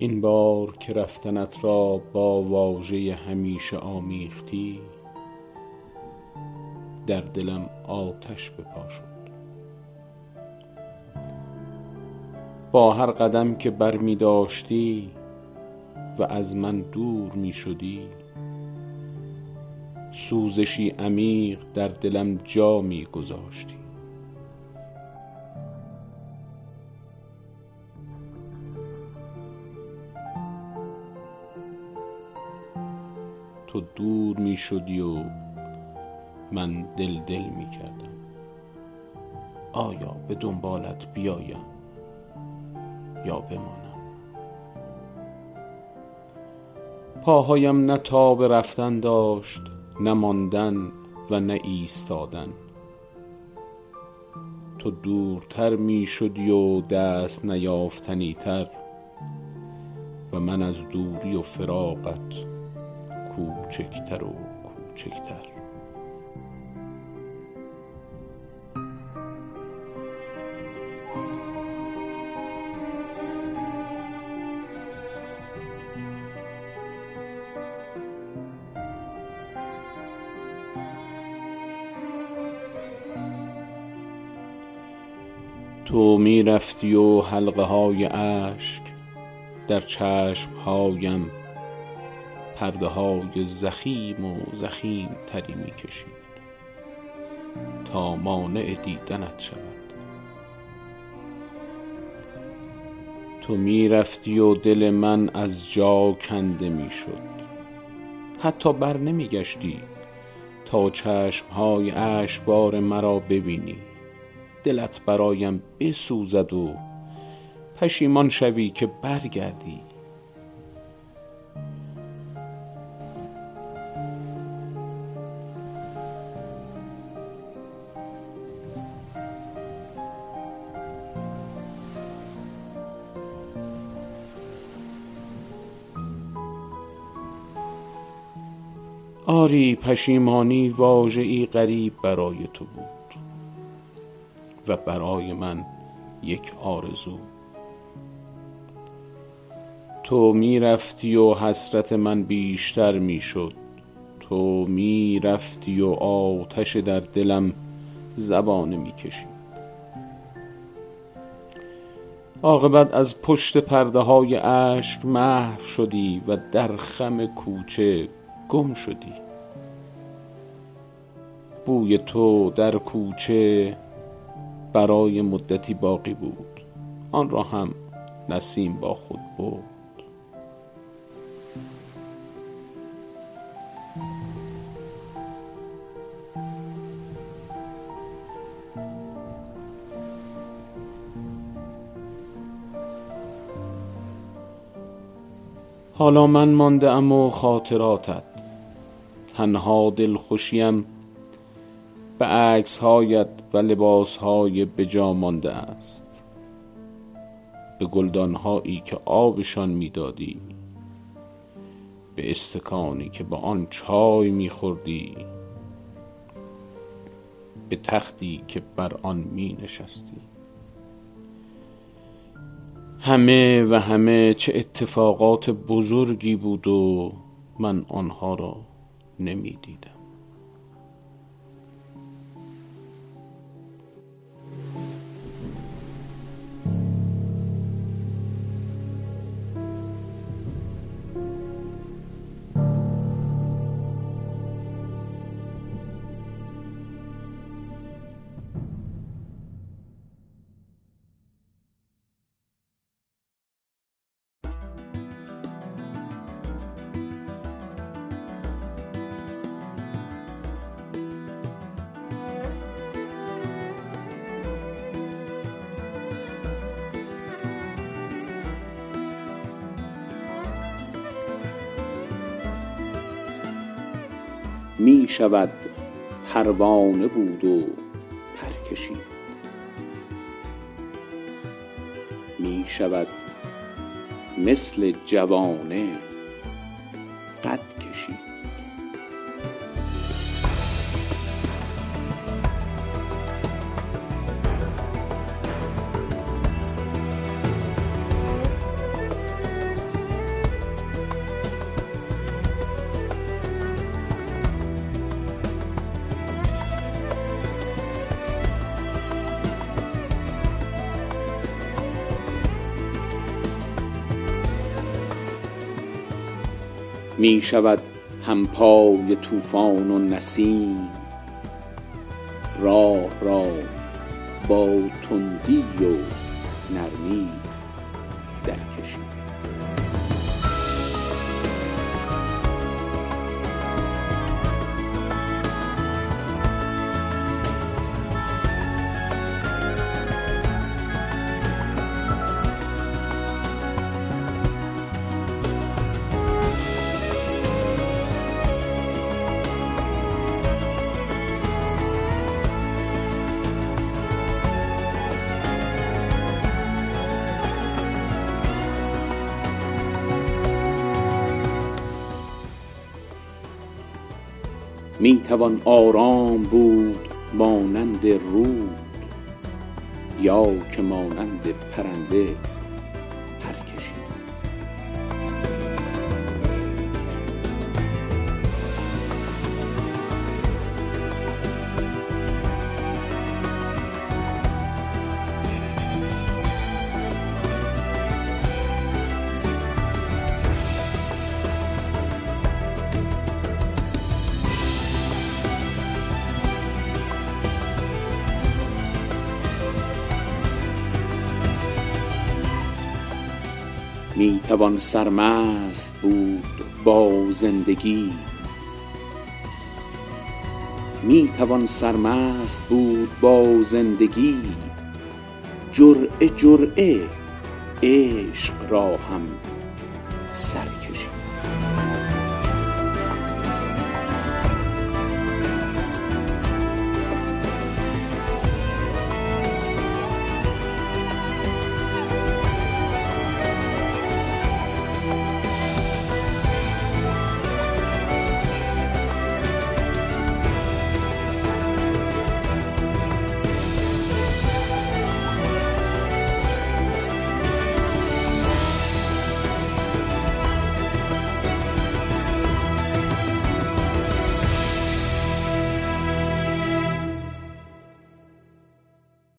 این بار که رفتنت را با واژه همیشه آمیختی در دلم آتش به پا شد. با هر قدم که بر می داشتی و از من دور می شدی سوزشی عمیق در دلم جا می گذاشتی. تو دور می شدی و من دل دل می کردم. آیا به دنبالت بیایم یا بمانم؟ پاهایم نه تاب رفتن داشت نه ماندن و نه ایستادن. تو دورتر می شدی و دست نیافتنی تر و من از دوری و فراقت کوچکتر و کوچکتر. تو می رفتی و حلقه های اشک در چشم هایم پرده های زخیم و زخیم تری می کشید تا مانع دیدنت شود. تو می رفتی و دل من از جا کنده می شد حتی بر نمی گشتی تا چشم های اشکبار مرا ببینی. دلت برایم بسوزد و پشیمان شوی که برگردی. آری پشیمانی واژه غریب برای تو بود و برای من یک آرزو. تو می رفتی و حسرت من بیشتر می شد تو می رفتی و آتش در دلم زبانه می کشید عاقبت از پشت پرده های اشک محو شدی و در خم کوچه گم شدی. بوی تو در کوچه برای مدتی باقی بود. آن را هم نسیم با خود برد. حالا من مانده ام و خاطراتت. تنها دلخوشیم. به عکسهایت و لباسهای بجا مانده است. به گلدانهایی که آبشان می‌دادی. به استکانی که با آن چای میخوردی. به تختی که بر آن می نشستی همه و همه چه اتفاقات بزرگی بود و من آنها را نمی دیدم می شود پروانه بود و پر کشید می شود مثل جوانه می شود همپای طوفان و نسیم. راه را با تندی و نرمی می توان آرام بود مانند رود یا که مانند پرنده می توان سرمست بود با زندگی. جرعه جرعه عشق را هم سر